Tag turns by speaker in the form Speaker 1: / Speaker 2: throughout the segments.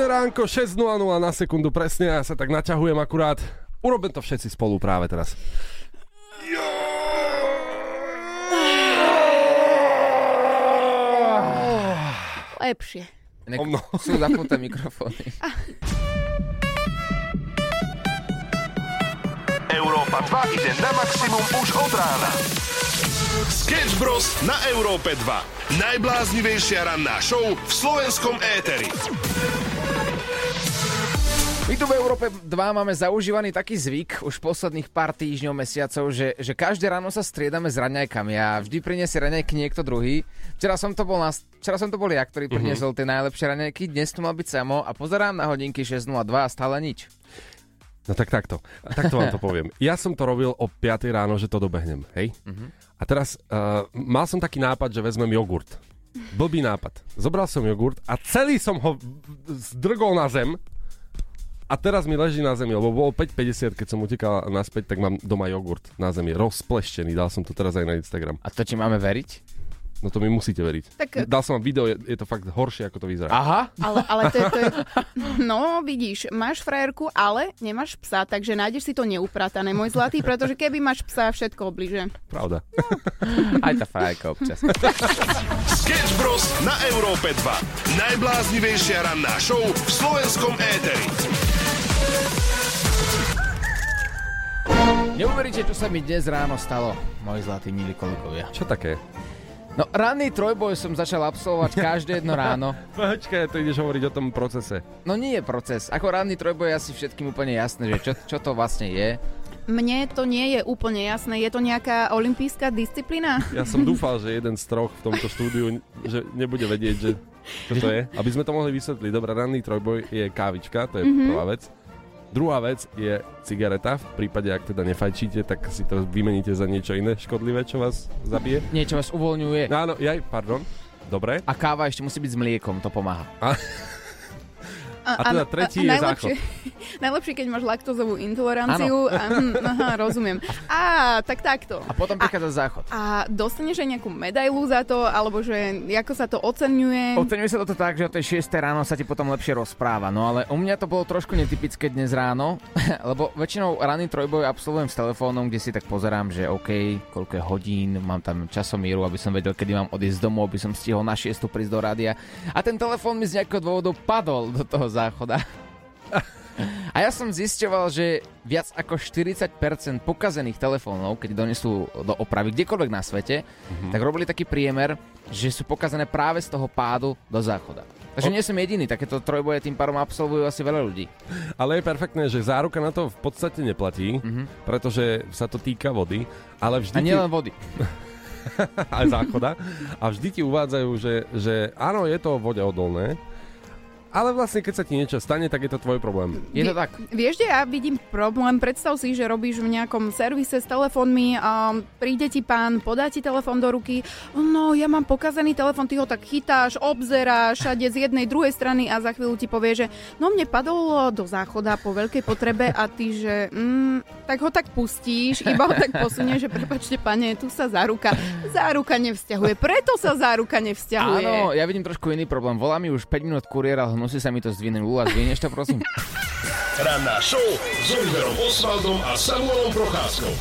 Speaker 1: Pekné ránko, 6.00 na sekundu presne, ja sa tak naťahujem akurát. Urobím to všetci spolu práve teraz.
Speaker 2: Lepšie.
Speaker 3: Inak
Speaker 1: O mno.
Speaker 3: sú zapnuté mikrofóny.
Speaker 4: Európa 2 ide na maximum už od rána. Sketch Bros. na Európe 2. Najbláznivejšia ranná show v slovenskom éteri.
Speaker 3: My tu v Európe 2 máme zaužívaný taký zvyk už posledných pár týždňov, mesiacov, že, že každé ráno sa striedame s raňajkami a vždy priniesie raňajky niekto druhý. Včera som to bol, na, včera som to bol ja, ktorý priniesol tie najlepšie raňajky, dnes tu mal byť Samo a pozerám na hodinky 6.02 a stále nič.
Speaker 1: No tak takto. Takto vám to poviem. Ja som to robil o 5 ráno, že to dobehnem, hej? A teraz uh, mal som taký nápad, že vezmem jogurt. Blbý nápad. Zobral som jogurt a celý som ho zdrgol na zem a teraz mi leží na zemi, lebo bolo 5.50, keď som utekal naspäť, tak mám doma jogurt na zemi, rozpleštený, dal som to teraz aj na Instagram.
Speaker 3: A to ti máme veriť?
Speaker 1: No to mi musíte veriť.
Speaker 2: Tak-
Speaker 1: Dal som vám video, je, je to fakt horšie, ako to vyzerá.
Speaker 3: Aha,
Speaker 2: Ale, ale to, je, to je... No, vidíš, máš frajerku, ale nemáš psa, takže nájdeš si to neupratané, môj zlatý, pretože keby máš psa, všetko obliže.
Speaker 1: Pravda.
Speaker 3: aj tá frajka občas.
Speaker 4: Sketch Bros. na Európe 2. Najbláznivejšia ranná show v slovenskom éteri.
Speaker 3: Neuveríte, čo sa mi dnes ráno stalo, moji zlatí milí kolegovia.
Speaker 1: Čo také?
Speaker 3: No, ranný trojboj som začal absolvovať každé jedno ráno.
Speaker 1: Počkaj, to ideš hovoriť o tom procese.
Speaker 3: No nie je proces. Ako ranný trojboj je asi všetkým úplne jasné, že čo, čo to vlastne je.
Speaker 2: Mne to nie je úplne jasné. Je to nejaká olimpijská disciplína?
Speaker 1: Ja som dúfal, že jeden z troch v tomto štúdiu, že nebude vedieť, že čo to je. Aby sme to mohli vysvetliť. Dobre, ranný trojboj je kávička, to je mm-hmm. prvá vec. Druhá vec je cigareta. V prípade, ak teda nefajčíte, tak si to vymeníte za niečo iné škodlivé, čo vás zabije.
Speaker 3: Niečo vás uvoľňuje.
Speaker 1: No áno, jaj, pardon. Dobre.
Speaker 3: A káva ešte musí byť s mliekom, to pomáha.
Speaker 1: A teda tretí je
Speaker 2: najlepšie, najlepšie, keď máš laktózovú intoleranciu. A, hm, aha, rozumiem. Á, tak takto.
Speaker 3: A potom prichádza záchod.
Speaker 2: A dostaneš aj nejakú medailu za to, alebo že ako sa to oceňuje?
Speaker 3: Oceňuje sa toto tak, že o tej 6 ráno sa ti potom lepšie rozpráva. No ale u mňa to bolo trošku netypické dnes ráno, lebo väčšinou ranný trojboj absolvujem s telefónom, kde si tak pozerám, že OK, koľko je hodín, mám tam časomíru, aby som vedel, kedy mám odísť z domu, aby som stihol na 6 prísť do rádia. A ten telefón mi z nejakého dôvodu padol do toho záchoda. A ja som zisťoval, že viac ako 40% pokazených telefónov, keď donesú do opravy kdekoľvek na svete, mm-hmm. tak robili taký priemer, že sú pokazané práve z toho pádu do záchoda. Takže
Speaker 1: O-
Speaker 3: nie som jediný, takéto trojboje tým pádom absolvujú asi veľa ľudí.
Speaker 1: Ale je perfektné, že záruka na to v podstate neplatí, mm-hmm. pretože sa to týka vody, ale vždy
Speaker 3: A
Speaker 1: ti,
Speaker 3: nielen vody.
Speaker 1: aj záchoda, a vždy ti uvádzajú, že, že áno, je to vode odolné, ale vlastne keď sa ti niečo stane, tak je to tvoj problém.
Speaker 3: Je to tak.
Speaker 2: Vieš, kde ja vidím problém? Predstav si, že robíš v nejakom servise s telefónmi a príde ti pán, podá ti telefón do ruky. No, ja mám pokazaný telefón, ty ho tak chytáš, obzeráš všade z jednej, druhej strany a za chvíľu ti povie, že no mne padol do záchoda po veľkej potrebe a ty, že mm, tak ho tak pustíš, iba ho tak posunieš, že prepačte, pane, tu sa záruka. Záruka nevzťahuje, preto sa záruka nevzťahuje.
Speaker 3: Áno, ja vidím trošku iný problém. Volá mi už 5 minút kuriér, hnusí sa mi to zdvihnúť. Lula, zdvihneš to prosím?
Speaker 4: Ranná show s Oliverom Osvaldom a Samuelom Procházkou.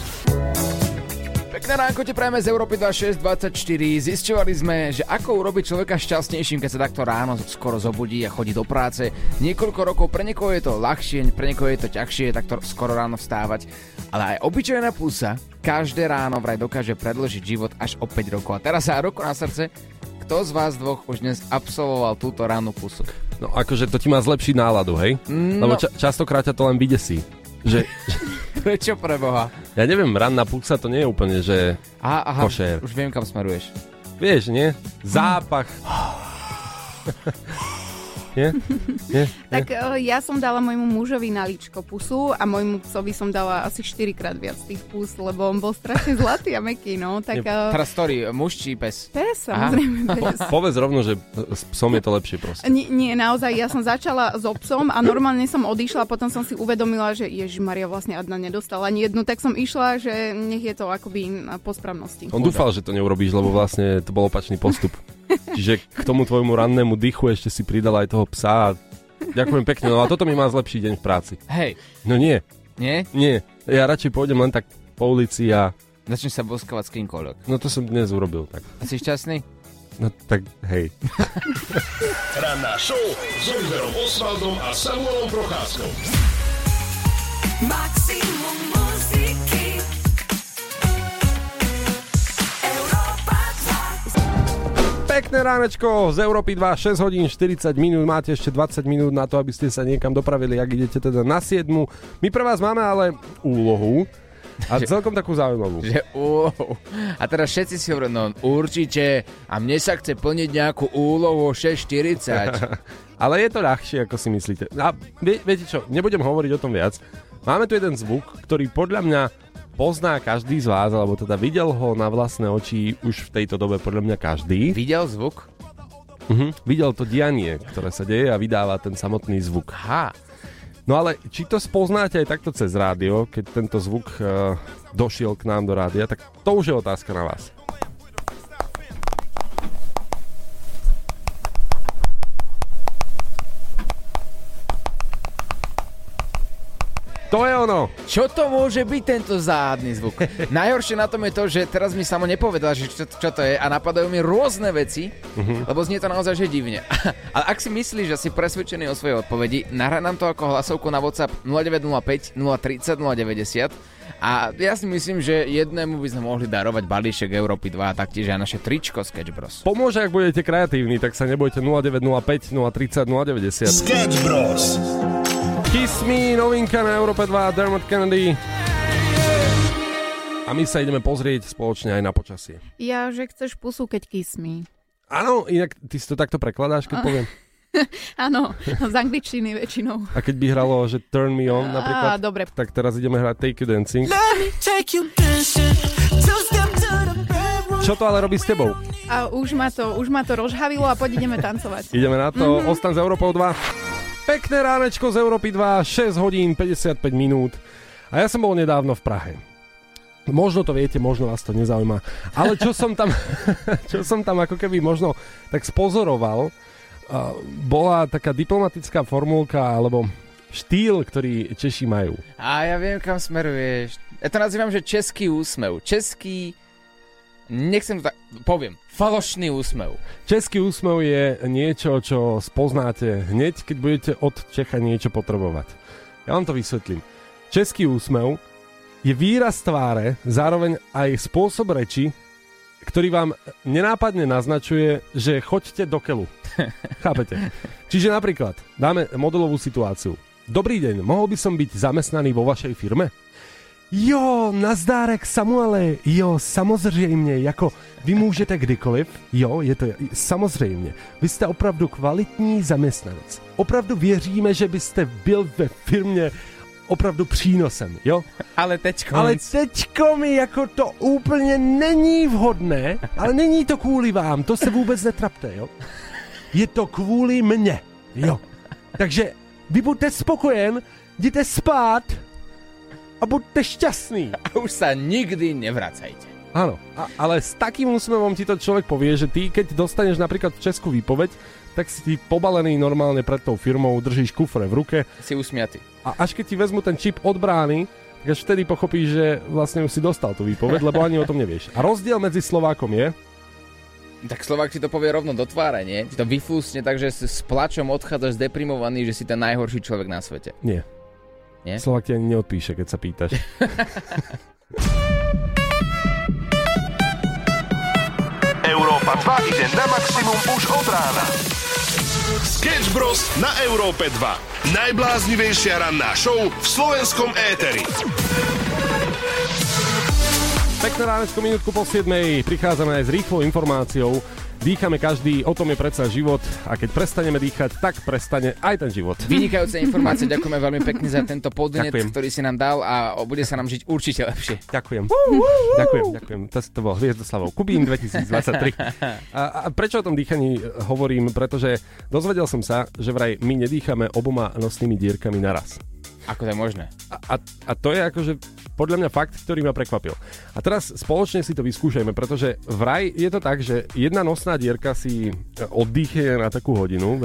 Speaker 3: Pekné ránko ti prajeme z Európy 2624. Zisťovali sme, že ako urobiť človeka šťastnejším, keď sa takto ráno skoro zobudí a chodí do práce. Niekoľko rokov pre niekoho je to ľahšie, pre niekoho je to ťažšie takto skoro ráno vstávať. Ale aj obyčajná pusa každé ráno vraj dokáže predložiť život až o 5 rokov. A teraz sa ruku na srdce, kto z vás dvoch už dnes absolvoval túto ránu pusu?
Speaker 1: No akože to ti má zlepšiť náladu, hej?
Speaker 3: No.
Speaker 1: Lebo ča- častokrát ťa to len vydesí. Že,
Speaker 3: Prečo pre Boha?
Speaker 1: ja neviem, ranná pusa to nie je úplne, že
Speaker 3: Aha, aha,
Speaker 1: Košer.
Speaker 3: už viem, kam smeruješ.
Speaker 1: vieš, nie? Zápach. nie? Nie?
Speaker 2: Tak e, ja som dala môjmu mužovi na líčko pusu a môjmu psovi som dala asi 4 krát viac tých pus, lebo on bol strašne zlatý a meký, no. Tak e,
Speaker 3: Teraz story, muž či pes?
Speaker 2: pes, samozrejme, pes.
Speaker 1: Povedz rovno, že s psom je to lepšie proste.
Speaker 2: Nie, nie, naozaj, ja som začala so psom a normálne som odišla, potom som si uvedomila, že Ježiš Maria vlastne Adna nedostala ani jednu, tak som išla, že nech je to akoby na pospravnosti.
Speaker 1: On dúfal, že to neurobíš, lebo vlastne to bol opačný postup. Čiže k tomu tvojmu rannému dychu ešte si pridal aj toho psa a Ďakujem pekne, no a toto mi má zlepší deň v práci.
Speaker 3: Hej,
Speaker 1: No nie,
Speaker 3: nie?
Speaker 1: nie. Ja radšej pôjdem len tak po ulici a...
Speaker 3: Začneš sa boskavať s kýmkoľvek.
Speaker 1: No to som dnes urobil, tak.
Speaker 3: A si šťastný?
Speaker 1: No tak, hej.
Speaker 4: Ranná show s Oliverom Osvaldom a Samuelom Procházkou.
Speaker 5: Maximum
Speaker 1: Pekné ránečko z Európy 2, 6 hodín 40 minút, máte ešte 20 minút na to, aby ste sa niekam dopravili, ak idete teda na 7. My pre vás máme ale úlohu a celkom takú zaujímavú.
Speaker 3: Že wow. A teraz všetci si hovoria, no určite, a mne sa chce plniť nejakú úlohu o 6.40.
Speaker 1: Ale je to ľahšie, ako si myslíte. A vie, viete čo, nebudem hovoriť o tom viac. Máme tu jeden zvuk, ktorý podľa mňa pozná každý z vás, alebo teda videl ho na vlastné oči už v tejto dobe podľa mňa každý.
Speaker 3: Videl zvuk?
Speaker 1: Mhm. Videl to dianie, ktoré sa deje a vydáva ten samotný zvuk.
Speaker 3: Ha.
Speaker 1: No ale či to spoznáte aj takto cez rádio, keď tento zvuk uh, došiel k nám do rádia, tak to už je otázka na vás. To je ono.
Speaker 3: Čo to môže byť tento záhadný zvuk? Najhoršie na tom je to, že teraz mi samo nepovedal, že čo, čo to je a napadajú mi rôzne veci, uh-huh. lebo znie to naozaj že divne. Ale ak si myslíš, že si presvedčený o svojej odpovedi, nahraj nám to ako hlasovku na WhatsApp 0905 030 090 a ja si myslím, že jednému by sme mohli darovať balíšek Európy 2 a taktiež aj naše tričko Sketch Bros.
Speaker 1: Pomôže, ak budete kreatívni, tak sa nebojte 0905 030 090.
Speaker 4: Sketch Bros.
Speaker 1: Kiss Me, novinka na Európe 2, Dermot Kennedy. A my sa ideme pozrieť spoločne aj na počasie.
Speaker 2: Ja, že chceš pusu, keď kiss me.
Speaker 1: Áno, inak ty si to takto prekladáš, keď poviem.
Speaker 2: Áno, z angličtiny väčšinou.
Speaker 1: A keď by hralo, že Turn Me On napríklad,
Speaker 2: Á, dobre.
Speaker 1: tak teraz ideme hrať Take You Dancing. Čo to ale robí s tebou?
Speaker 2: A už ma to, už ma to rozhavilo a poď ideme tancovať.
Speaker 1: Ideme na to, mm-hmm. ostan s Európou 2. Pekné ránečko z Európy 2, 6 hodín 55 minút. A ja som bol nedávno v Prahe. Možno to viete, možno vás to nezaujíma. Ale čo som tam, čo som tam ako keby možno tak spozoroval, bola taká diplomatická formulka, alebo štýl, ktorý Češi majú.
Speaker 3: A ja viem, kam smeruješ. Ja to nazývam, že český úsmev. Český... Nechcem to tak... Poviem. Falošný úsmev.
Speaker 1: Český úsmev je niečo, čo spoznáte hneď, keď budete od Čecha niečo potrebovať. Ja vám to vysvetlím. Český úsmev je výraz tváre, zároveň aj spôsob reči, ktorý vám nenápadne naznačuje, že choďte do keľu. Chápete? Čiže napríklad, dáme modelovú situáciu. Dobrý deň, mohol by som byť zamestnaný vo vašej firme? Jo, nazdárek Samuele, jo, samozřejmě, jako vy můžete kdykoliv, jo, je to samozřejmě. Vy jste opravdu kvalitní zaměstnanec. Opravdu věříme, že byste byl ve firmě opravdu přínosem, jo?
Speaker 3: Ale teďko...
Speaker 1: Ale teďko mi jako to úplně není vhodné, ale není to kvůli vám, to se vůbec netrapte, jo? Je to kvůli mně, jo? Takže vy buďte spokojen, jděte spát a buďte šťastný.
Speaker 3: A už sa nikdy nevracajte.
Speaker 1: Áno, a, ale s takým úsmevom ti to človek povie, že ty, keď dostaneš napríklad českú výpoveď, tak si ty pobalený normálne pred tou firmou, držíš kufre v ruke
Speaker 3: Si usmiatý.
Speaker 1: a až keď ti vezmu ten čip od brány, tak až vtedy pochopíš, že vlastne už si dostal tú výpoveď, lebo ani o tom nevieš. A rozdiel medzi Slovákom je,
Speaker 3: Tak Slovák ti to povie rovno do tváre, nie? Ti to vyfúsne tak, že s, s plačom odchádzaš zdeprimovaný, že si ten najhorší človek na svete.
Speaker 1: nie.
Speaker 3: Nie?
Speaker 1: Slovák ti ani neodpíše, keď sa pýtaš.
Speaker 4: Európa 2 ide na maximum už od rána. Sketch Bros. na Európe 2. Najbláznivejšia ranná show v slovenskom éteri.
Speaker 1: Pekné ránečko, minútku po 7. Prichádzame aj s rýchlou informáciou. Dýchame každý, o tom je predsa život a keď prestaneme dýchať, tak prestane aj ten život.
Speaker 3: Vynikajúce informácie, ďakujeme veľmi pekne za tento podnet,
Speaker 1: Ďakujem.
Speaker 3: ktorý si nám dal a bude sa nám žiť určite lepšie.
Speaker 1: Ďakujem. Ďakujem, ďakujem. To, to bol Hviezdoslavov Kubín 2023. A, a prečo o tom dýchaní hovorím? Pretože dozvedel som sa, že vraj my nedýchame oboma nosnými dierkami naraz.
Speaker 3: Ako to je možné?
Speaker 1: A, a, a to je akože podľa mňa fakt, ktorý ma prekvapil. A teraz spoločne si to vyskúšajme, pretože vraj je to tak, že jedna nosná dierka si oddychne na takú hodinu.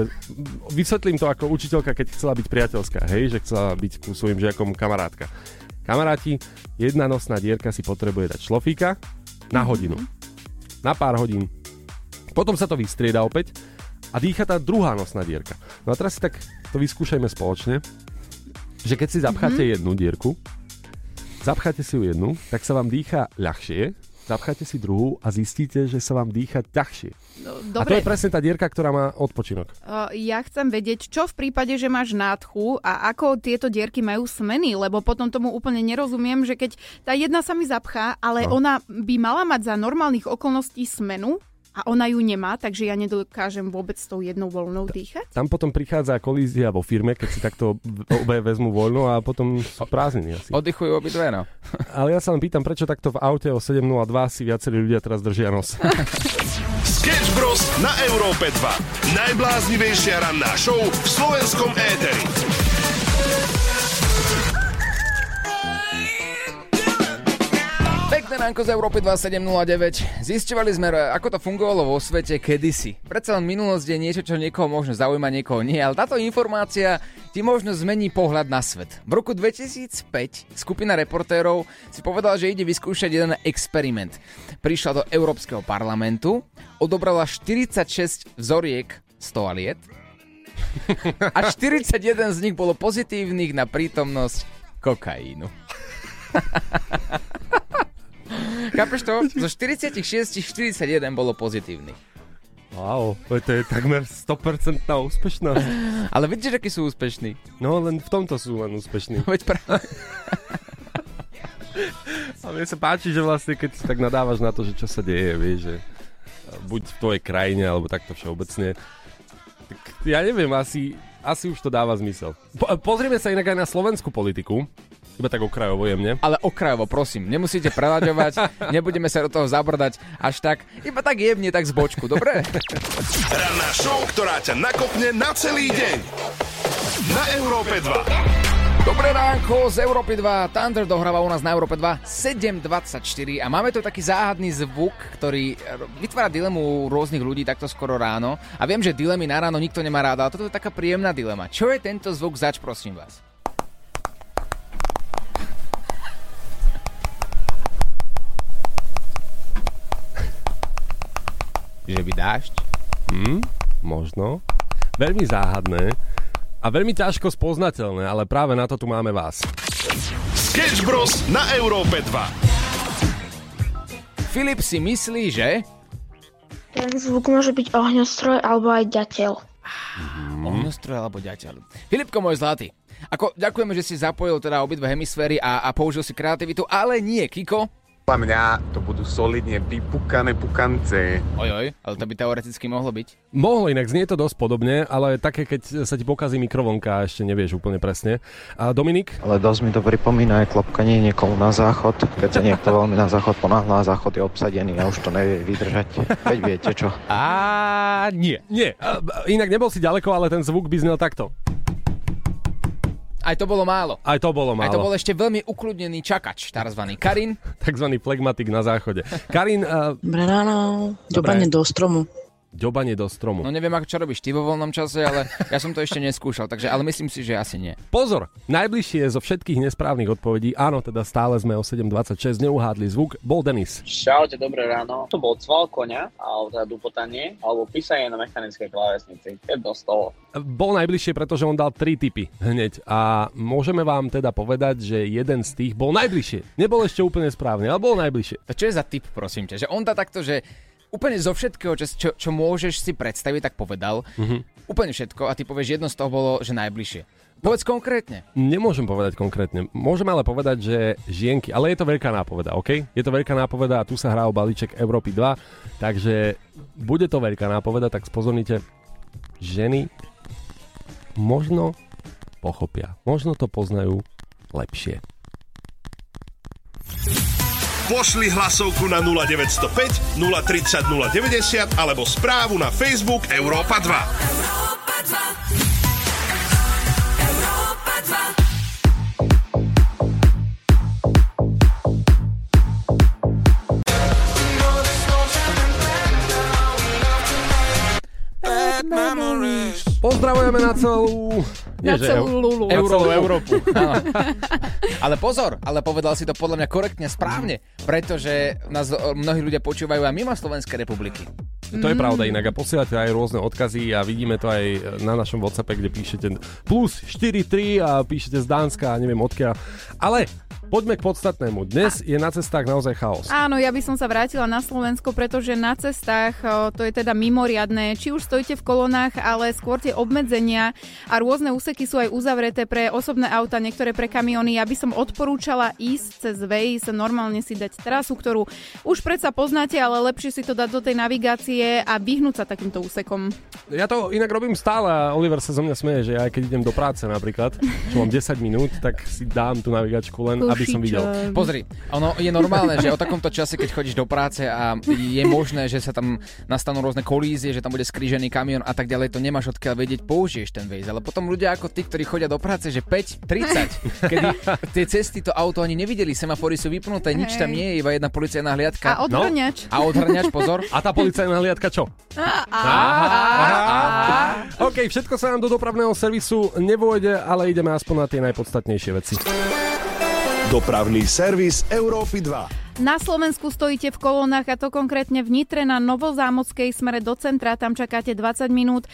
Speaker 1: Vysvetlím to ako učiteľka, keď chcela byť priateľská, hej, že chcela byť ku svojim žiakom kamarátka. Kamaráti, jedna nosná dierka si potrebuje dať šlofíka na hodinu. Na pár hodín. Potom sa to vystrieda opäť a dýcha tá druhá nosná dierka. No a teraz si tak to vyskúšajme spoločne, že keď si zapcháte mm-hmm. jednu dierku, zapcháte si ju jednu, tak sa vám dýcha ľahšie, zapcháte si druhú a zistíte, že sa vám dýcha ťažšie.
Speaker 2: No,
Speaker 1: A to je presne tá dierka, ktorá má odpočinok.
Speaker 2: uh, ja chcem vedieť, čo v prípade, že máš nádchu a ako tieto dierky majú smeny, lebo potom tomu úplne nerozumiem, že keď tá jedna sa mi zapchá, ale
Speaker 1: No.
Speaker 2: ona by mala mať za normálnych okolností smenu a ona ju nemá, takže ja nedokážem vôbec s tou jednou voľnou dýchať.
Speaker 1: Tam potom prichádza kolízia vo firme, keď si takto obe vezmu voľno a potom sú prázdniny asi.
Speaker 3: Oddychujú obidve, no.
Speaker 1: Ale ja sa len pýtam, prečo takto v aute o 7.02 si viacerí ľudia teraz držia nos.
Speaker 4: Sketch Bros. na Európe 2. Najbláznivejšia ranná show v slovenskom éteri.
Speaker 3: Ránko z Európy 2709. Zisťovali sme, ako to fungovalo vo svete kedysi. Predsa len minulosť je niečo, čo niekoho možno zaujíma, niekoho nie, ale táto informácia ti možno zmení pohľad na svet. V roku 2005 skupina reportérov si povedala, že ide vyskúšať jeden experiment. Prišla do Európskeho parlamentu, odobrala 46 vzoriek z toaliet a 41 z nich bolo pozitívnych na prítomnosť kokainu. Chápeš to? Zo 46 41 bolo pozitívnych.
Speaker 1: Wow, to je takmer 100% úspešnosť.
Speaker 3: Ale vidíš, akí sú úspešní?
Speaker 1: No len v tomto sú len úspešní.
Speaker 3: Veď práve.
Speaker 1: A mne sa páči, že vlastne keď tak nadávaš na to, že čo sa deje, vieš, že buď v tvojej krajine, alebo takto všeobecne, tak ja neviem, asi, asi už to dáva zmysel. Po, pozrieme sa inak aj na slovenskú politiku, iba tak okrajovo jemne.
Speaker 3: Ale okrajovo, prosím, nemusíte prelaďovať, nebudeme sa do toho zabrdať až tak, iba tak jemne, tak z bočku, dobre?
Speaker 4: Ranná show, ktorá ťa nakopne na celý deň. Na Európe 2.
Speaker 3: Dobré ránko z Európy 2, Thunder dohráva u nás na Európe 2 7.24 a máme tu taký záhadný zvuk, ktorý vytvára dilemu u rôznych ľudí takto skoro ráno a viem, že dilemy na ráno nikto nemá rád, ale toto je taká príjemná dilema. Čo je tento zvuk zač, prosím vás? Že by dážď?
Speaker 1: Hm, možno. Veľmi záhadné a veľmi ťažko spoznateľné, ale práve na to tu máme vás.
Speaker 4: Sketch Bros. na Európe 2.
Speaker 3: Filip si myslí, že...
Speaker 6: Ten zvuk môže byť ohňostroj alebo aj ďateľ.
Speaker 3: Mm. Ohňostroj alebo ďateľ. Filipko môj zlatý. Ako, ďakujeme, že si zapojil teda obidve hemisféry a, a použil si kreativitu, ale nie, Kiko.
Speaker 7: Podľa mňa to budú solidne vypukané pukance.
Speaker 3: Ojoj, ale to by teoreticky mohlo byť.
Speaker 1: Mohlo inak, znie to dosť podobne, ale také, keď sa ti pokazí mikrovlnka a ešte nevieš úplne presne. A Dominik?
Speaker 8: Ale dosť mi to pripomína aj klopkanie niekomu na záchod. Keď sa niekto veľmi na záchod ponáhľa a záchod je obsadený a už to nevie vydržať. Veď viete čo.
Speaker 3: A nie.
Speaker 1: Nie, inak nebol si ďaleko, ale ten zvuk by znel takto.
Speaker 3: Aj to bolo málo.
Speaker 1: Aj to bolo málo.
Speaker 3: Aj to bol ešte veľmi ukludnený čakač, takzvaný Karin.
Speaker 1: Takzvaný flegmatik na záchode. Karin, uh,
Speaker 9: Dobré ráno. Dobanie do stromu.
Speaker 1: Ďobanie do stromu.
Speaker 3: No neviem, ako čo robíš ty vo voľnom čase, ale ja som to ešte neskúšal, takže ale myslím si, že asi nie.
Speaker 1: Pozor, najbližšie zo všetkých nesprávnych odpovedí, áno, teda stále sme o 7.26, neuhádli zvuk, bol Denis.
Speaker 10: Čaute, dobré ráno. To bol cval konia, alebo teda dupotanie, alebo písanie na mechanickej klávesnici. Jedno z toho.
Speaker 1: Bol najbližšie, pretože on dal tri typy hneď a môžeme vám teda povedať, že jeden z tých bol najbližšie. Nebol ešte úplne správne, ale bol najbližšie.
Speaker 3: To čo je za typ, prosím ťa? Že on dá takto, že úplne zo všetkého, čo, čo, čo môžeš si predstaviť, tak povedal. Mm-hmm. Úplne všetko a ty povieš, jedno z toho bolo, že najbližšie. Povedz konkrétne.
Speaker 1: Nemôžem povedať konkrétne. Môžeme ale povedať, že žienky, ale je to veľká nápoveda, OK? Je to veľká nápoveda a tu sa hrá o balíček Európy 2, takže bude to veľká nápoveda, tak spozornite, ženy možno pochopia, možno to poznajú lepšie.
Speaker 4: Pošli hlasovku na 0905 030 090 alebo správu na Facebook Európa 2.
Speaker 1: Pozdravujeme na celú
Speaker 2: na
Speaker 1: Nie, že
Speaker 2: celú Lulu.
Speaker 1: Na celú Európu.
Speaker 3: Ale pozor, ale povedal si to podľa mňa korektne správne, pretože nás mnohí ľudia počúvajú aj mimo Slovenskej republiky.
Speaker 1: To je pravda inak a posielate aj rôzne odkazy a vidíme to aj na našom Whatsappe, kde píšete plus 4-3 a píšete z Dánska a neviem odkiaľ. Ale poďme k podstatnému. Dnes je na cestách naozaj chaos.
Speaker 2: Áno, ja by som sa vrátila na Slovensko, pretože na cestách to je teda mimoriadné. Či už stojíte v kolonách, ale skôr tie obmedzenia a rôzne úseky sú aj uzavreté pre osobné auta, niektoré pre kamiony. Ja by som odporúčala ísť cez Waze, normálne si dať trasu, ktorú už predsa poznáte, ale lepšie si to dať do tej navigácie a vyhnúť sa takýmto úsekom.
Speaker 1: Ja to inak robím stále a Oliver sa zo mňa smeje, že ja keď idem do práce napríklad, čo mám 10 minút, tak si dám tú navigačku len, aby som videl.
Speaker 3: Pozri, ono je normálne, že o takomto čase, keď chodíš do práce a je možné, že sa tam nastanú rôzne kolízie, že tam bude skrížený kamión a tak ďalej, to nemáš odkiaľ vedieť, použiješ ten Waze. Ale potom ľudia ako tí, ktorí chodia do práce, že 5.30, kedy tie cesty to auto ani nevideli, semafory sú vypnuté, nič tam nie je, iba jedna policajná hliadka.
Speaker 2: A odhrňač.
Speaker 3: A odhrňač, pozor.
Speaker 1: A tá policajná hliadka čo? OK, všetko sa nám do dopravného servisu nevojde, ale ideme aspoň na tie najpodstatnejšie veci.
Speaker 4: Dopravný servis Európy 2.
Speaker 2: Na Slovensku stojíte v kolónach a to konkrétne v Nitre na Novozámockej smere do centra, tam čakáte 20 minút.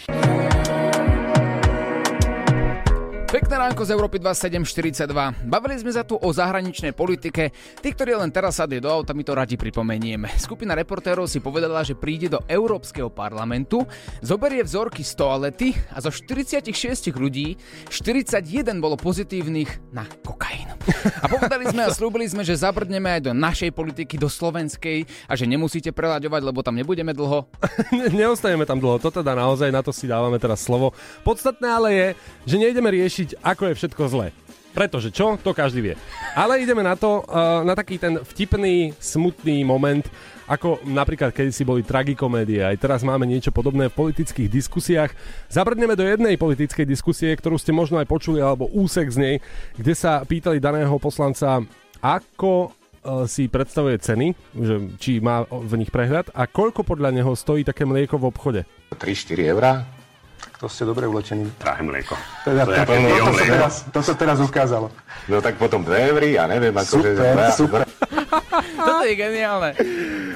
Speaker 3: Pekné ránko z Európy 2742. Bavili sme sa tu o zahraničnej politike. Tí, ktorí len teraz sadli do auta, mi to radi pripomeniem. Skupina reportérov si povedala, že príde do Európskeho parlamentu, zoberie vzorky z toalety a zo 46 ľudí 41 bolo pozitívnych na kokain. A povedali sme a slúbili sme, že zabrdneme aj do našej politiky, do slovenskej a že nemusíte prelaďovať, lebo tam nebudeme dlho.
Speaker 1: Ne- Neostaneme tam dlho, to teda naozaj, na to si dávame teraz slovo. Podstatné ale je, že nejdeme riešiť, ako je všetko zlé. Pretože čo? To každý vie. Ale ideme na to, uh, na taký ten vtipný, smutný moment, ako napríklad kedy si boli tragikomédie. Aj teraz máme niečo podobné v politických diskusiách. Zabrdneme do jednej politickej diskusie, ktorú ste možno aj počuli, alebo úsek z nej, kde sa pýtali daného poslanca, ako uh, si predstavuje ceny, že či má v nich prehľad a koľko podľa neho stojí také mlieko v obchode.
Speaker 11: 3-4 eurá.
Speaker 7: To ste dobre vlečení.
Speaker 11: Drahé mlieko.
Speaker 7: Teda,
Speaker 11: To
Speaker 7: to, to, to, to, sa teraz, to sa teraz ukázalo.
Speaker 11: No tak potom 2 eury, ja neviem, ako
Speaker 7: Super,
Speaker 11: že...
Speaker 7: super.
Speaker 3: Toto je geniálne.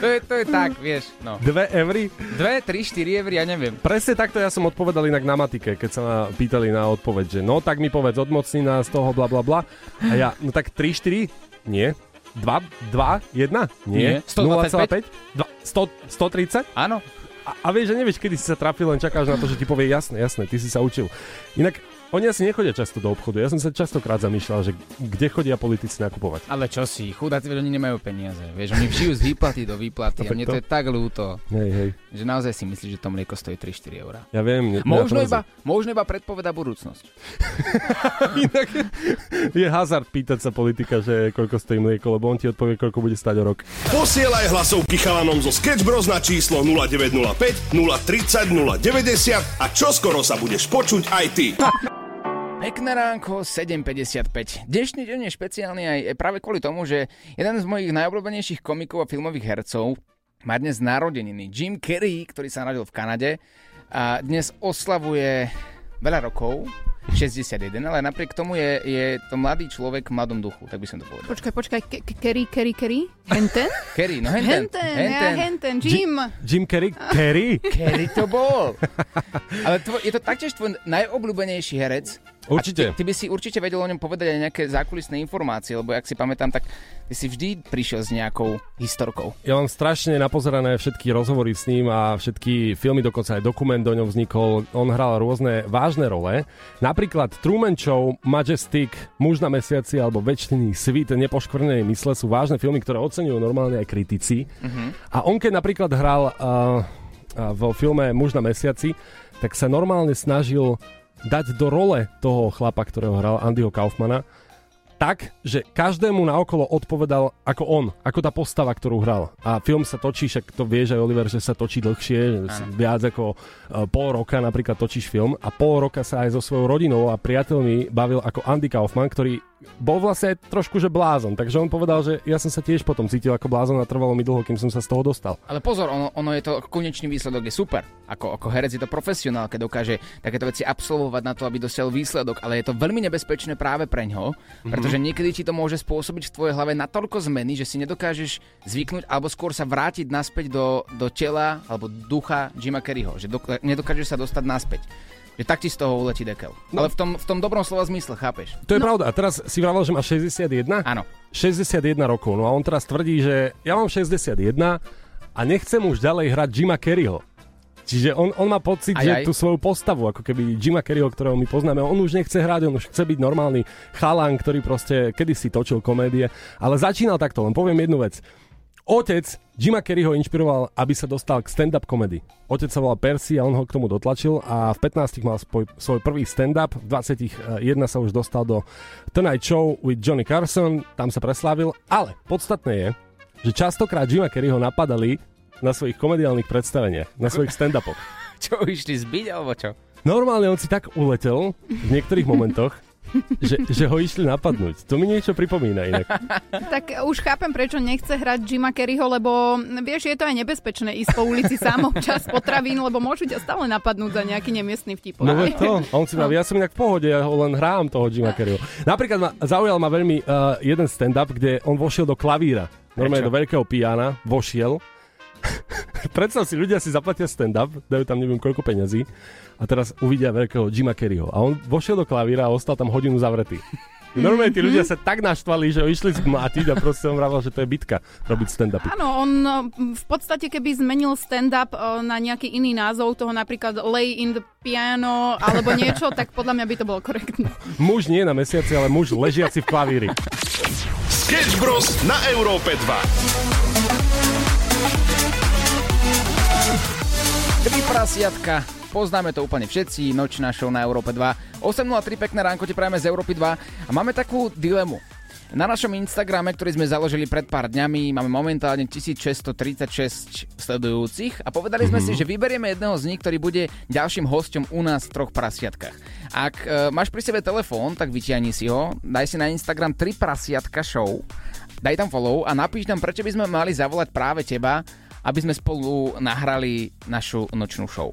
Speaker 3: To je, to je tak, vieš. No.
Speaker 1: 2 eury?
Speaker 3: 2, 3, 4 eur, ja neviem.
Speaker 1: Presne takto ja som odpovedal inak na matike, keď sa ma pýtali na odpoveď, že no tak mi povedz odmocnina z toho bla bla bla. A ja, no tak 3, 4? Nie. 2, 2, 1?
Speaker 3: Nie.
Speaker 1: Nie.
Speaker 3: 125?
Speaker 1: 0,5? 100, 130?
Speaker 3: Áno.
Speaker 1: A, a vieš, že nevieš, kedy si sa trafil, len čakáš na to, že ti povie jasné, jasné, ty si sa učil. Inak oni asi nechodia často do obchodu. Ja som sa častokrát zamýšľal, že kde chodia politici nakupovať.
Speaker 3: Ale čo si, chudáci, oni nemajú peniaze. Vieš, oni žijú z výplaty do výplaty a mne
Speaker 1: to-
Speaker 3: to je tak ľúto,
Speaker 1: Hej, hej.
Speaker 3: že naozaj si myslíš, že to mlieko stojí 3-4 eurá.
Speaker 1: Ja viem. mňa
Speaker 3: Možno iba, možno iba predpoveda budúcnosť.
Speaker 1: Inak je hazard pýtať sa politika, že koľko stojí mlieko, lebo on ti odpovie, koľko bude stať o rok.
Speaker 4: Posielaj hlasovky chalanom zo Sketch Bros na číslo 0905 030 090 a čoskoro sa budeš počuť aj ty.
Speaker 3: Pekné ránko, 7.55. Dnešný deň je špeciálny aj práve kvôli tomu, že jeden z mojich najobľúbenejších komikov a filmových hercov má dnes narodeniny. Jim Carrey, ktorý sa narodil v Kanade a dnes oslavuje veľa rokov, 61, ale napriek tomu je, je to mladý človek v mladom duchu, tak by som to povedal.
Speaker 2: Počkaj, počkaj, ke- ke- Kerry, Kerry, Kerry? Henten?
Speaker 3: Kerry, no henten.
Speaker 2: Henten, ja Henten, Jim.
Speaker 1: Jim Carrey? Carrey?
Speaker 3: Kerry to bol. Ale tvoj, je to taktiež tvoj najobľúbenejší herec. A
Speaker 1: Určite.
Speaker 3: ty, ty by si určite vedel o ňom povedať aj nejaké zákulisné informácie, lebo ak si pamätám, tak ty si vždy prišiel s nejakou historkou.
Speaker 1: Ja mám strašne napozerané všetky rozhovory s ním a všetky filmy, dokonca aj dokument do ňom vznikol. On hral rôzne vážne role. Napríklad Truman Show, Majestic, Muž na mesiaci alebo Večný svit nepoškvrnenej mysle sú vážne filmy, ktoré oceňujú normálne aj kritici. A on keď napríklad hral uh, uh, vo filme Muž na mesiaci, tak sa normálne snažil dať do role toho chlapa, ktorého hral Andyho Kaufmana, tak, že každému naokolo odpovedal ako on, ako tá postava, ktorú hral. A film sa točí, však to vieš aj Oliver, že sa točí dlhšie, viac ako e, pol roka napríklad točíš film a pol roka sa aj so svojou rodinou a priateľmi bavil ako Andy Kaufman, ktorý bol vlastne aj trošku, že blázon. Takže on povedal, že ja som sa tiež potom cítil ako blázon a trvalo mi dlho, kým som sa z toho dostal.
Speaker 3: Ale pozor, ono, ono je to, konečný výsledok je super. Ako, ako herec je to profesionál, keď dokáže takéto veci absolvovať na to, aby dosiahol výsledok, ale je to veľmi nebezpečné práve pre ňo, mm-hmm. pretože niekedy ti to môže spôsobiť v tvojej hlave natoľko zmeny, že si nedokážeš zvyknúť alebo skôr sa vrátiť naspäť do, do tela alebo ducha Jima Kerryho, že do, nedokážeš sa dostať naspäť. Že tak ti z toho uletí dekel. No. Ale v tom, v tom dobrom slova zmysle, chápeš?
Speaker 1: To je no. pravda. A teraz si vravel, že má 61?
Speaker 3: Áno.
Speaker 1: 61 rokov. No a on teraz tvrdí, že ja mám 61 a nechcem už ďalej hrať Jima Kerryho. Čiže on, on má pocit, aj, že aj. tú svoju postavu, ako keby Jima Kerryho, ktorého my poznáme, on už nechce hrať, on už chce byť normálny chalan, ktorý proste kedysi točil komédie, ale začínal takto, len poviem jednu vec. Otec Jima Kerry ho inšpiroval, aby sa dostal k stand-up komedy. Otec sa volal Percy a on ho k tomu dotlačil a v 15 mal spoj, svoj prvý stand-up, v 21 sa už dostal do Tonight Show with Johnny Carson, tam sa preslávil, ale podstatné je, že častokrát Jima Kerry ho napadali na svojich komediálnych predstaveniach, na svojich stand-upoch.
Speaker 3: čo, išli zbiť alebo čo?
Speaker 1: Normálne on si tak uletel v niektorých momentoch, že, že ho išli napadnúť. To mi niečo pripomína inak.
Speaker 2: tak už chápem, prečo nechce hrať Jima Kerryho, lebo vieš, je to aj nebezpečné ísť po ulici sám občas potravín, lebo môžu ťa stále napadnúť za nejaký nemiestný vtip.
Speaker 1: No to, a on si no. ja som inak v pohode, ja ho len hrám toho Jima Kerryho. Napríklad ma, zaujal ma veľmi uh, jeden stand-up, kde on vošiel do klavíra. Normálne do veľkého piana vošiel Predstav si, ľudia si zaplatia stand-up, dajú tam neviem koľko peňazí a teraz uvidia veľkého Jima Kerryho. A on vošiel do klavíra a ostal tam hodinu zavretý. Normálne tí ľudia sa tak naštvali, že ho išli zmlátiť a proste on vravel, že to je bitka robiť stand-up.
Speaker 2: Áno, on v podstate keby zmenil stand-up na nejaký iný názov, toho napríklad Lay in the Piano alebo niečo, tak podľa mňa by to bolo korektné.
Speaker 1: Muž nie na mesiaci, ale muž ležiaci v klavíri.
Speaker 4: Sketch Bros. na Európe 2.
Speaker 3: Tri prasiatka, poznáme to úplne všetci, nočná show na Európe 2. 8.03 pekné ránko ti prajeme z Európy 2 a máme takú dilemu. Na našom Instagrame, ktorý sme založili pred pár dňami, máme momentálne 1636 sledujúcich a povedali sme mm-hmm. si, že vyberieme jedného z nich, ktorý bude ďalším hosťom u nás v troch prasiatkách. Ak e, máš pri sebe telefón, tak vytiahni si ho, daj si na Instagram 3 prasiatka show, daj tam follow a napíš tam, prečo by sme mali zavolať práve teba aby sme spolu nahrali našu nočnú show.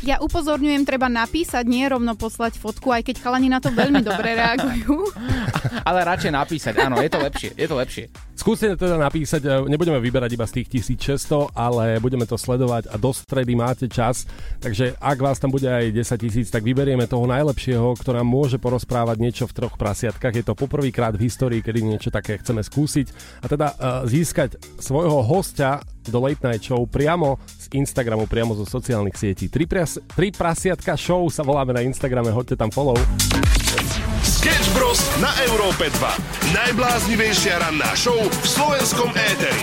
Speaker 2: Ja upozorňujem, treba napísať, nie rovno poslať fotku, aj keď chalani na to veľmi dobre reagujú.
Speaker 3: Ale radšej napísať, áno, je to lepšie, je to lepšie.
Speaker 1: Skúste teda napísať, e, nebudeme vyberať iba z tých 1600, ale budeme to sledovať a do stredy máte čas, takže ak vás tam bude aj 10 tisíc, tak vyberieme toho najlepšieho, ktorá môže porozprávať niečo v troch prasiatkách. Je to poprvýkrát v histórii, kedy niečo také chceme skúsiť a teda uh, získať svojho hostia do Late Night Show priamo z Instagramu, priamo zo sociálnych sietí. Tri, pras, tri prasiatka show sa voláme na Instagrame, hoďte tam follow.
Speaker 4: Sketch Bros. na Európe 2. Najbláznivejšia ranná show v slovenskom éteri.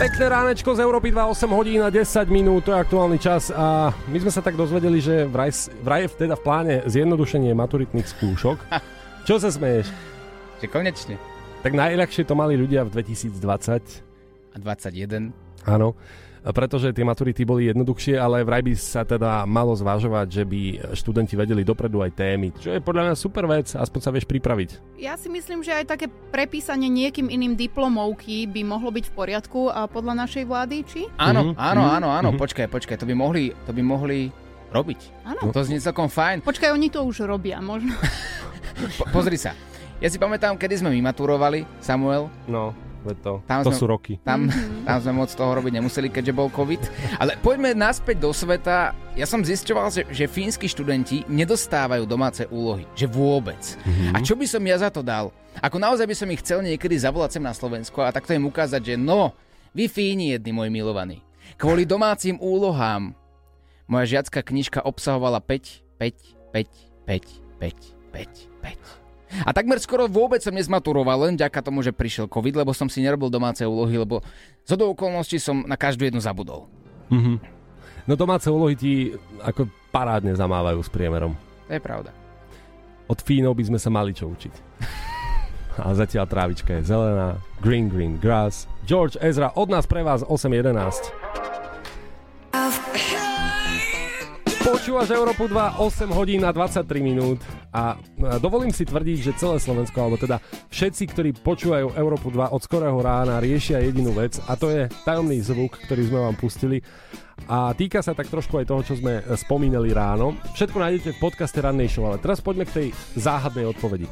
Speaker 1: Pekné ránečko z Európy 2, 8 hodín a 10 minút, to je aktuálny čas a my sme sa tak dozvedeli, že vraj, vraj je teda v pláne zjednodušenie maturitných skúšok. Čo sa smeješ?
Speaker 3: Že konečne.
Speaker 1: Tak najľahšie to mali ľudia v 2020.
Speaker 3: A 21.
Speaker 1: Áno pretože tie maturity boli jednoduchšie, ale vraj by sa teda malo zvažovať, že by študenti vedeli dopredu aj témy, čo je podľa mňa super vec, aspoň sa vieš pripraviť.
Speaker 2: Ja si myslím, že aj také prepísanie niekým iným diplomovky by mohlo byť v poriadku a podľa našej vlády, či?
Speaker 3: Áno, mm-hmm. áno, áno, áno, mm-hmm. počkaj, počkaj, to by mohli, to by mohli robiť. Áno. To znie celkom fajn.
Speaker 2: Počkaj, oni to už robia, možno.
Speaker 3: po, pozri sa. Ja si pamätám, kedy sme my maturovali, Samuel.
Speaker 1: No. To, tam to sme, sú roky.
Speaker 3: Tam, mhm. tam sme moc toho robiť nemuseli, keďže bol COVID. Ale poďme naspäť do sveta. Ja som zisťoval, že, že fínsky študenti nedostávajú domáce úlohy. Že vôbec. Mm-hmm. A čo by som ja za to dal? Ako naozaj by som ich chcel niekedy zavolať sem na Slovensko a takto im ukázať, že no, vy Fíni jedni, môj milovaní. Kvôli domácim úlohám moja žiacká knižka obsahovala 5, 5, 5, 5, 5, 5, 5. A takmer skoro vôbec som nezmaturoval, len ďaká tomu, že prišiel COVID, lebo som si nerobil domáce úlohy, lebo z okolností som na každú jednu zabudol.
Speaker 1: Mm-hmm. No domáce úlohy ti ako parádne zamávajú s priemerom.
Speaker 3: To je pravda.
Speaker 1: Od Fínov by sme sa mali čo učiť. A zatiaľ trávička je zelená, green, green, grass. George Ezra, od nás pre vás 8.11. Počúvaš Európu 2, 8 hodín a 23 minút. A dovolím si tvrdiť, že celé Slovensko, alebo teda všetci, ktorí počúvajú Európu 2 od skorého rána, riešia jedinú vec a to je tajomný zvuk, ktorý sme vám pustili. A týka sa tak trošku aj toho, čo sme spomínali ráno. Všetko nájdete v podcaste Rannej show, ale teraz poďme k tej záhadnej odpovedi.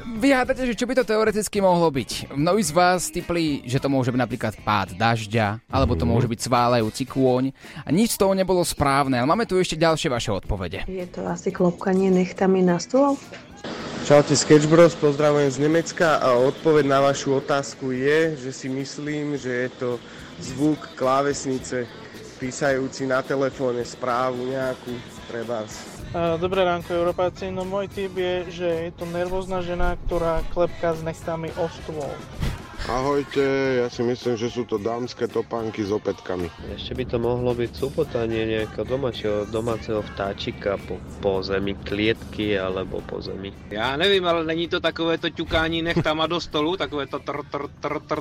Speaker 3: Vy hádate, že čo by to teoreticky mohlo byť? Mnohí z vás typli, že to môže byť napríklad pád dažďa, alebo to môže byť sválajúci kôň. A nič z toho nebolo správne, ale máme tu ešte ďalšie vaše odpovede.
Speaker 12: Je to asi klopkanie nechtami na stôl?
Speaker 13: Čaute Sketch Bros, pozdravujem z Nemecka a odpoveď na vašu otázku je, že si myslím, že je to zvuk klávesnice písajúci na telefóne správu nejakú pre vás.
Speaker 14: Dobré ránko, Európáci. No môj tip je, že je to nervózna žena, ktorá klepká s nechtami o stôl.
Speaker 15: Ahojte, ja si myslím, že sú to dámske topánky s opätkami.
Speaker 16: Ešte by to mohlo byť supotanie nejakého domáceho, domáceho vtáčika po, po zemi, klietky alebo po zemi.
Speaker 17: Já nevím, ale není to takové to ťukání nechtama do stolu, takové to tr, tr, tr, tr.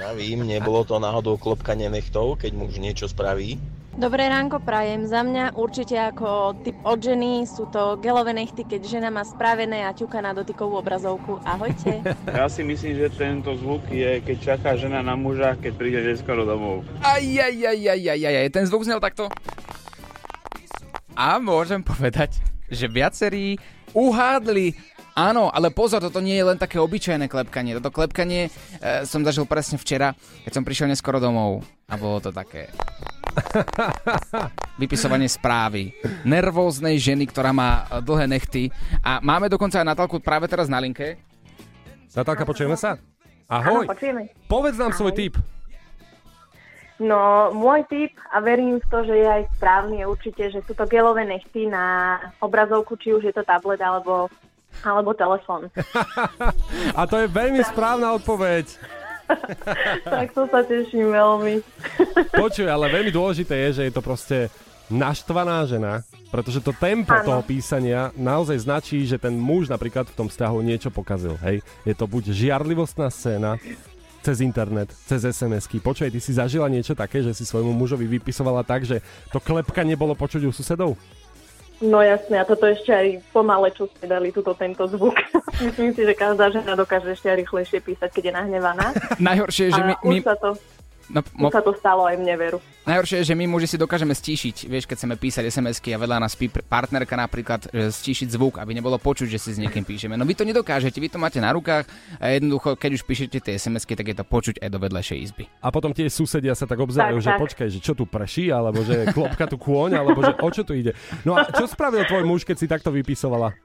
Speaker 18: Ja vím, nebolo to náhodou klopkanie nechtov, keď muž niečo spraví?
Speaker 19: Dobré ránko prajem. Za mňa určite ako typ od ženy sú to gelové nechty, keď žena má spravené a ťuka na dotykovú obrazovku. Ahojte.
Speaker 20: Ja si myslím, že tento zvuk je, keď čaká žena na muža, keď príde neskoro domov.
Speaker 3: Aj, aj, aj, aj, aj, aj, aj, ten zvuk znel takto. A môžem povedať, že viacerí uhádli Áno, ale pozor, toto nie je len také obyčajné klepkanie. Toto klepkanie e, som zažil presne včera, keď som prišiel neskoro domov. A bolo to také... Vypisovanie správy. Nervóznej ženy, ktorá má e, dlhé nechty. A máme dokonca aj Natálku práve teraz na linke.
Speaker 1: Natálka, počujeme sa? Ahoj.
Speaker 21: Áno, počujeme.
Speaker 1: Povedz nám
Speaker 21: Ahoj.
Speaker 1: svoj tip.
Speaker 21: No, môj tip, a verím v to, že je aj správny, je určite, že sú to gelové nechty na obrazovku, či už je to tablet alebo, alebo telefón.
Speaker 1: A to je veľmi správna odpoveď.
Speaker 21: tak to sa teším veľmi.
Speaker 1: Počuj, ale veľmi dôležité je, že je to proste naštvaná žena, pretože to tempo
Speaker 21: Áno.
Speaker 1: toho písania naozaj značí, že ten muž napríklad v tom vzťahu niečo pokazil. Hej? Je to buď žiarlivostná scéna, cez internet, cez SMS-ky. Počuj, ty si zažila niečo také, že si svojmu mužovi vypisovala tak, že to klepkanie bolo počuť u susedov?
Speaker 21: No jasne, a toto ešte aj pomale, čo ste dali túto tento zvuk. Myslím si, že každá žena dokáže ešte aj rýchlejšie písať, keď je nahnevaná.
Speaker 3: Najhoršie je, že my... my...
Speaker 21: to,
Speaker 3: No, mo...
Speaker 21: sa to stalo aj mne, veru.
Speaker 3: Najhoršie je, že my muži si dokážeme stíšiť, vieš, keď chceme písať SMS-ky a vedľa nás spí partnerka napríklad, že stíšiť zvuk, aby nebolo počuť, že si s niekým píšeme. No vy to nedokážete, vy to máte na rukách a jednoducho, keď už píšete tie SMS-ky, tak je to počuť aj do vedľajšej izby.
Speaker 1: A potom tie susedia sa tak obzerajú,
Speaker 21: Tak,
Speaker 1: že
Speaker 21: tak.
Speaker 1: počkaj, že čo tu prší, alebo že klopka tu kôň, alebo že o čo tu ide. No a čo spravil tvoj muž, keď si takto vypisovala?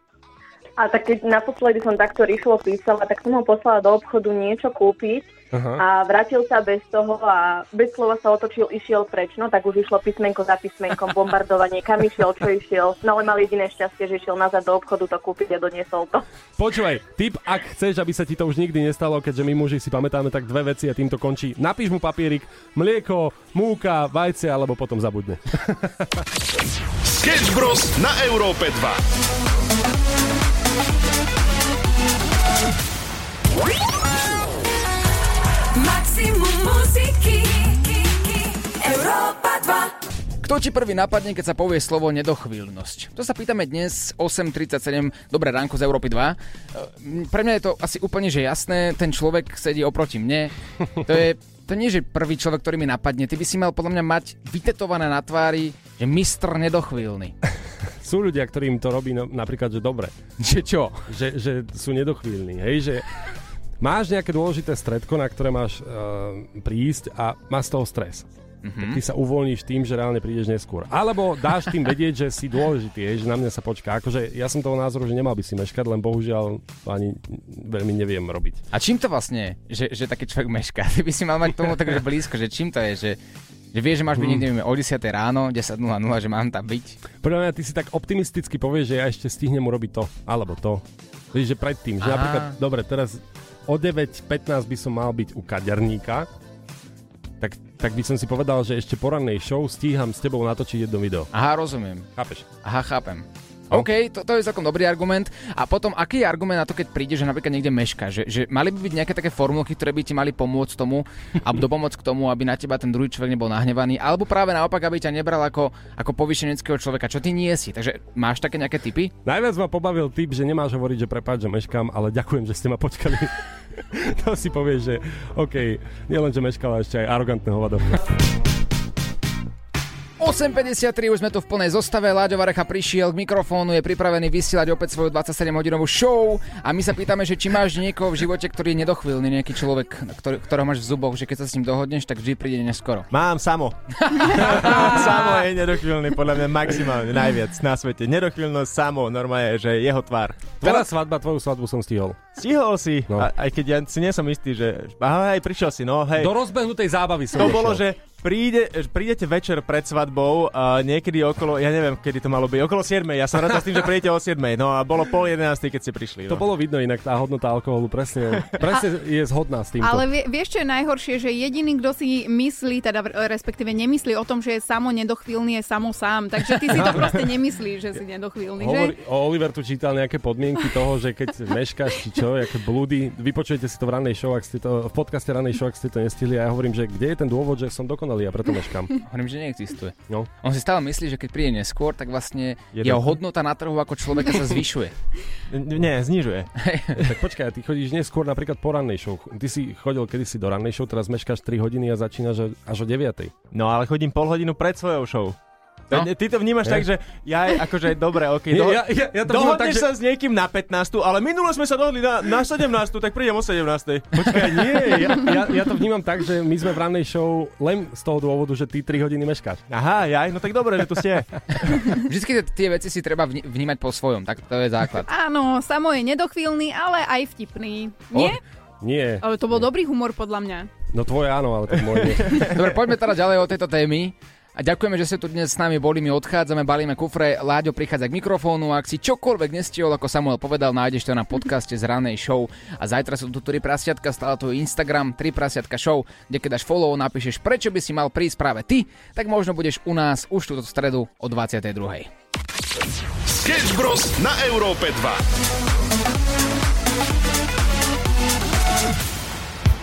Speaker 21: A tak keď naposledy som takto rýchlo písala, tak som ho poslala do obchodu niečo kúpiť
Speaker 1: Aha.
Speaker 21: a vrátil sa bez toho a bez slova sa otočil, išiel preč. No tak už išlo písmenko za písmenkom, bombardovanie, kam išiel, čo išiel. No ale mal jediné šťastie, že išiel nazad do obchodu to kúpiť a doniesol to.
Speaker 1: Počúvaj, tip, ak chceš, aby sa ti to už nikdy nestalo, keďže my muži si pamätáme tak dve veci a týmto končí. Napíš mu papierik, mlieko, múka, vajce, alebo potom zabudne.
Speaker 4: Sketch Bros. na Európe 2.
Speaker 5: Maximum muziky Európa 2
Speaker 3: Kto ti prvý napadne, keď sa povie slovo nedochvíľnosť? To sa pýtame dnes 8.37, dobré ránko z Európy 2. E, Pre mňa je to asi úplne že jasné, ten človek sedí oproti mne. To je to nie, že prvý človek, ktorý mi napadne. Ty by si mal podľa mňa mať vytetované na tvári, že mistr nedochvíľny.
Speaker 1: Sú ľudia, ktorým to robí no, napríklad, že dobre.
Speaker 3: Že čo?
Speaker 1: Že, že sú nedochvíľni, hej, že máš nejaké dôležité stredko, na ktoré máš uh, prísť a má z toho stres. Mm-hmm. Tak ty sa uvoľníš tým, že reálne prídeš neskôr. Alebo dáš tým vedieť, že si dôležitý, že na mňa sa počká. Akože ja som toho názoru, že nemal by si meškať, len bohužiaľ ani veľmi neviem robiť.
Speaker 3: A čím to vlastne je, že, že taký človek mešká? Ty by si mal mať tomu takže blízko, že čím to je, že, že vieš, že máš byť
Speaker 1: Hmm.
Speaker 3: niekde o 10 ráno, 10.00, že mám tam byť.
Speaker 1: Podľa mňa ty si tak optimisticky povieš, že ja ešte stihnem urobiť to, alebo to. Vieš, že predtým, že
Speaker 3: Aha.
Speaker 1: napríklad, dobre, teraz o 9.15 by som mal byť u kaderníka, tak, tak by som si povedal, že ešte po rannej show stíham s tebou natočiť jedno video.
Speaker 3: Aha, rozumiem.
Speaker 1: Chápeš?
Speaker 3: Aha, chápem. OK, to, to je celkom dobrý argument. A potom, aký je argument na to, keď príde, že napríklad niekde meška? Že, že mali by byť nejaké také formulky, ktoré by ti mali pomôcť tomu, alebo dopomôcť k tomu, aby na teba ten druhý človek nebol nahnevaný, alebo práve naopak, aby ťa nebral ako, ako povyšeneckého človeka, čo ty nie si. Takže máš také nejaké typy?
Speaker 1: Najviac ma pobavil typ, že nemáš hovoriť, že prepáč, že meškám, ale ďakujem, že ste ma počkali. to si povieš, že OK, nielen, že meškal, ale ešte aj arogantné hovado.
Speaker 3: 8.53, už sme tu v plnej zostave, Láďo Varecha prišiel k mikrofónu, je pripravený vysielať opäť svoju 27-hodinovú show a my sa pýtame, že či máš niekoho v živote, ktorý je nedochvíľný, nejaký človek, ktorý, ktorého máš v zuboch, že keď sa s ním dohodneš, tak vždy príde neskoro.
Speaker 22: Mám samo. samo je nedochvíľný, podľa mňa maximálne, najviac na svete. Nedochvíľnosť samo, normálne, že jeho tvár.
Speaker 1: Tvoja svadba, tvoju svadbu som stihol.
Speaker 22: Stihol si,
Speaker 1: No.
Speaker 22: a, aj keď ja si nie som istý, že... Aha, aj prišiel si, no hej.
Speaker 1: Do rozbehnutej zábavy som
Speaker 22: To bolo, že príde, prídete večer pred svadbou a niekedy okolo, ja neviem, kedy to malo byť, okolo 7. Ja som rád s tým, že prídete o 7. No a bolo pol 11. keď ste prišli. No.
Speaker 1: To bolo vidno inak, tá hodnota alkoholu presne, presne je zhodná s týmto.
Speaker 2: Ale vie, vieš, čo je najhoršie, že jediný, kto si myslí, teda respektíve nemyslí o tom, že je samo nedochvíľný, je samo sám. Takže ty si to proste nemyslíš, že si nedochvíľný, že?
Speaker 1: Hovorí, Oliver tu čítal nejaké podmienky toho, že keď meškáš či čo, aké blúdy, vypočujete si to v rannej show, ak ste to, v podcaste rannej show, ak ste to nestihli a ja hovorím, že kde je ten dôvod, že som dokonalý a preto meškám.
Speaker 3: Hovorím, že neexistuje.
Speaker 1: No.
Speaker 3: On si stále myslí, že keď príde neskôr, tak vlastne
Speaker 22: Je
Speaker 3: jeho hodnota na trhu ako človeka sa zvyšuje.
Speaker 22: Nie, znižuje.
Speaker 1: tak počkaj, ty chodíš neskôr napríklad po rannej show. Ty si chodil kedysi do rannej show, teraz meškáš 3 hodiny a začínaš až o 9.
Speaker 22: No ale chodím pol hodinu pred svojou show. No. Ty to vnímaš
Speaker 1: Je.
Speaker 22: tak, že ja akože dobre, ok,
Speaker 1: Nie,
Speaker 22: doho-
Speaker 1: ja- ja- ja to
Speaker 22: dohodneš
Speaker 1: tak, že-
Speaker 22: sa s niekým na 15, ale minule sme sa dohodli na, na 17, tak prídem o 17.
Speaker 1: Počkaj, nie, ja, ja, ja to vnímam tak, že my sme v rannej show len z toho dôvodu, že ty 3 hodiny meškáš.
Speaker 22: Aha, jaj, no tak dobre, že tu ste.
Speaker 3: Vždycky tie- veci si treba vnímať po svojom, tak to je základ.
Speaker 2: Áno, samo je nedochvíľný, ale aj vtipný. Nie?
Speaker 1: Nie.
Speaker 2: Ale to bol dobrý humor podľa mňa.
Speaker 1: No tvoje áno, ale tak môj nie.
Speaker 3: Dobre, poďme teda ďalej o tejto témy. A ďakujeme, že ste tu dnes s nami boli, my odchádzame, balíme kufre, Láďo prichádza k mikrofónu, ak si čokoľvek nestihol, ako Samuel povedal, nájdeš to na podcaste z ranej show a zajtra sú tu 3 prasiatka, stále tu Instagram 3 prasiatka show, kde keď dáš follow, napíšeš prečo by si mal prísť práve ty, tak možno budeš u nás už túto stredu o 22.
Speaker 4: Sketch Bros. na Európe 2.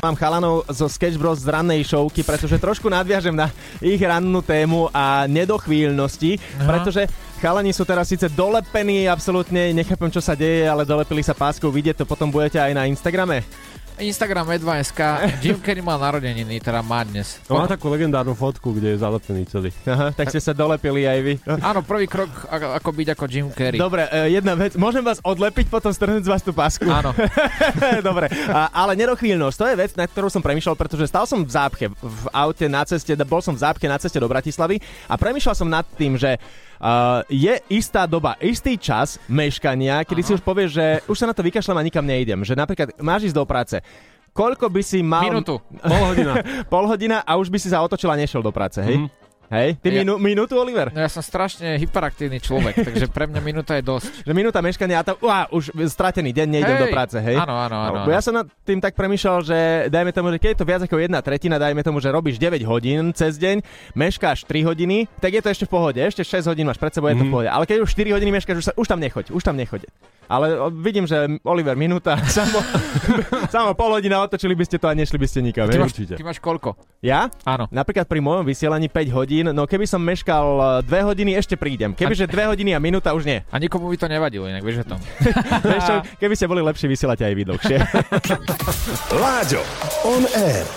Speaker 22: Mám chalanov zo Sketch Bros z rannej showky, pretože trošku nadviažem na ich rannú tému a nedochvíľnosti, pretože chalani sú teraz síce dolepení, absolútne nechápem, čo sa deje, ale dolepili sa páskou, vidieť to potom budete aj na Instagrame.
Speaker 23: Instagram E2SK, Jim Carrey mal narodeniny, teda má dnes.
Speaker 1: To má takú legendárnu fotku, kde je zalepený celý.
Speaker 22: Aha, tak ste sa dolepili aj vy.
Speaker 23: Áno, prvý krok ako, ako byť ako Jim Carrey.
Speaker 22: Dobre, e, jedna vec, môžem vás odlepiť, potom strhnúť z vás tú pásku?
Speaker 23: Áno.
Speaker 22: Dobre, a, ale nedochvíľnosť, to je vec, na ktorú som premýšľal, pretože stal som v zápche v aute na ceste, bol som v zápche na ceste do Bratislavy a premýšľal som nad tým, že uh, je istá doba, istý čas meškania, kedy si už povieš, že už sa na to vykašľam a nikam neidem. Že napríklad máš ísť do práce. Koľko by si mal...
Speaker 23: Minútu.
Speaker 1: Pol hodina.
Speaker 22: Pol hodina a už by si sa otočil a nešiel do práce, hej?
Speaker 1: Mhm.
Speaker 22: Hej? Ty
Speaker 23: Ja-
Speaker 22: minú, minútu, Oliver?
Speaker 23: No ja som strašne hyperaktívny človek, takže pre mňa minúta je dosť.
Speaker 22: Že minúta meškania a to, uá, už stratený deň, nejdem
Speaker 23: Hej.
Speaker 22: do práce, hej?
Speaker 23: Áno, áno, áno,
Speaker 22: Bo ja som nad tým tak premýšľal, že dajme tomu, že keď je to viac ako jedna tretina, dajme tomu, že robíš 9 hodín cez deň, meškáš 3 hodiny, tak je to ešte v pohode, ešte 6 hodín máš pred sebou, je to v
Speaker 1: Mhm.
Speaker 22: pohode. Ale keď už 4 hodiny meškáš, už, sa, už tam nechoď, už tam nechoď. Ale vidím, že Oliver, minúta, samo, samo pol hodina, otočili by ste to a nešli by ste nikam.
Speaker 23: Ty máš, ty máš koľko?
Speaker 22: Ja?
Speaker 23: Áno.
Speaker 22: Napríklad pri mojom vysielaní 5 hodín, no keby som meškal 2 hodiny, ešte prídem. Kebyže 2 hodiny a minúta už nie.
Speaker 23: A nikomu by to nevadilo, inak vieš o tom.
Speaker 22: Keby ste boli lepší, vysielate aj vy dlhšie.
Speaker 4: Láďo, on air.